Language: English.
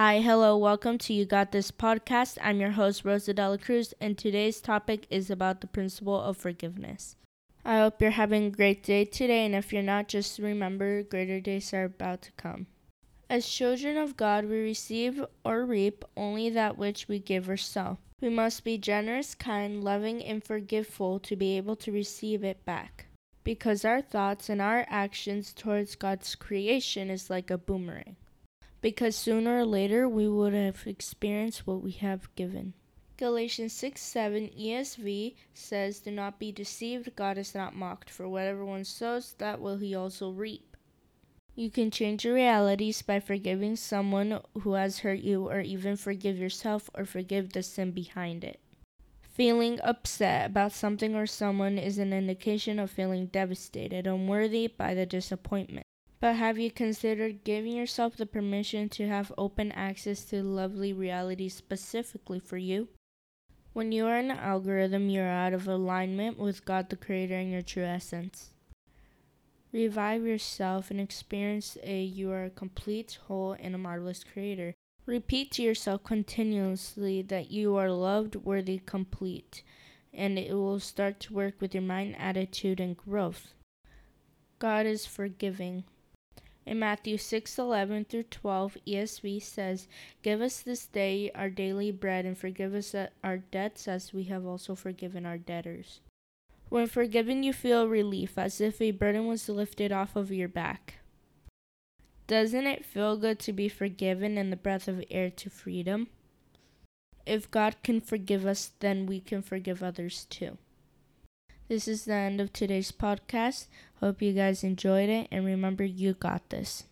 Hi, hello, welcome to You Got This podcast. I'm your host, Rosa Dela Cruz, and today's topic is about the principle of forgiveness. I hope you're having a great day today, and if you're not, just remember greater days are about to come. As children of God, we receive or reap only that which we give or sow. We must be generous, kind, loving, and forgiveful to be able to receive it back. Because our thoughts and our actions towards God's creation is like a boomerang because sooner or later we would have experienced what we have given. Galatians 6 7 ESV says, Do not be deceived, God is not mocked, for whatever one sows, that will he also reap. You can change your realities by forgiving someone who has hurt you, or even forgive yourself or forgive the sin behind it. Feeling upset about something or someone is an indication of feeling devastated, unworthy by the disappointment. But have you considered giving yourself the permission to have open access to lovely reality specifically for you? When you are an algorithm, you are out of alignment with God the Creator and your true essence. Revive yourself and experience a you are a complete, whole, and a marvelous Creator. Repeat to yourself continuously that you are loved, worthy, complete, and it will start to work with your mind, attitude, and growth. God is forgiving. In Matthew 6:11 through 12, ESV says, "Give us this day our daily bread and forgive us our debts as we have also forgiven our debtors." When forgiven, you feel relief as if a burden was lifted off of your back. Doesn't it feel good to be forgiven and the breath of air to freedom? If God can forgive us, then we can forgive others too. This is the end of today's podcast. Hope you guys enjoyed it and remember you got this.